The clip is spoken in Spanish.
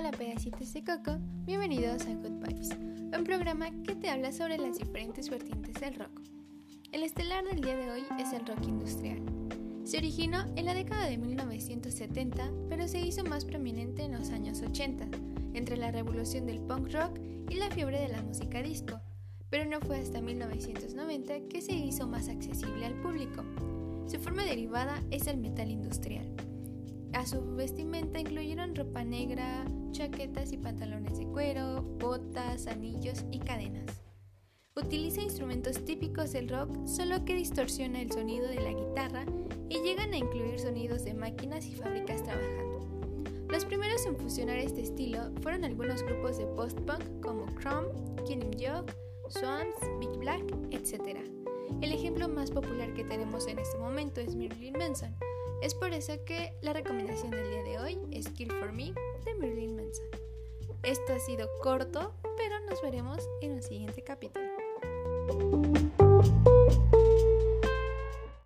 besitos de coco, bienvenidos a Good Vibes, un programa que te habla sobre las diferentes vertientes del rock. El estelar del día de hoy es el rock industrial. Se originó en la década de 1970, pero se hizo más prominente en los años 80, entre la revolución del punk rock y la fiebre de la música disco, pero no fue hasta 1990 que se hizo más accesible al público. Su forma derivada es el metal industrial. A su vestimenta incluyeron ropa negra, chaquetas y pantalones de cuero, botas, anillos y cadenas. Utiliza instrumentos típicos del rock, solo que distorsiona el sonido de la guitarra y llegan a incluir sonidos de máquinas y fábricas trabajando. Los primeros en fusionar este estilo fueron algunos grupos de post-punk como Chrome, Killing Joke, Swans, Big Black, etc. El ejemplo más popular que tenemos en este momento es Marilyn Manson, es por eso que la recomendación del día de hoy es Kill for Me de Marilyn Manson. Esto ha sido corto, pero nos veremos en un siguiente capítulo.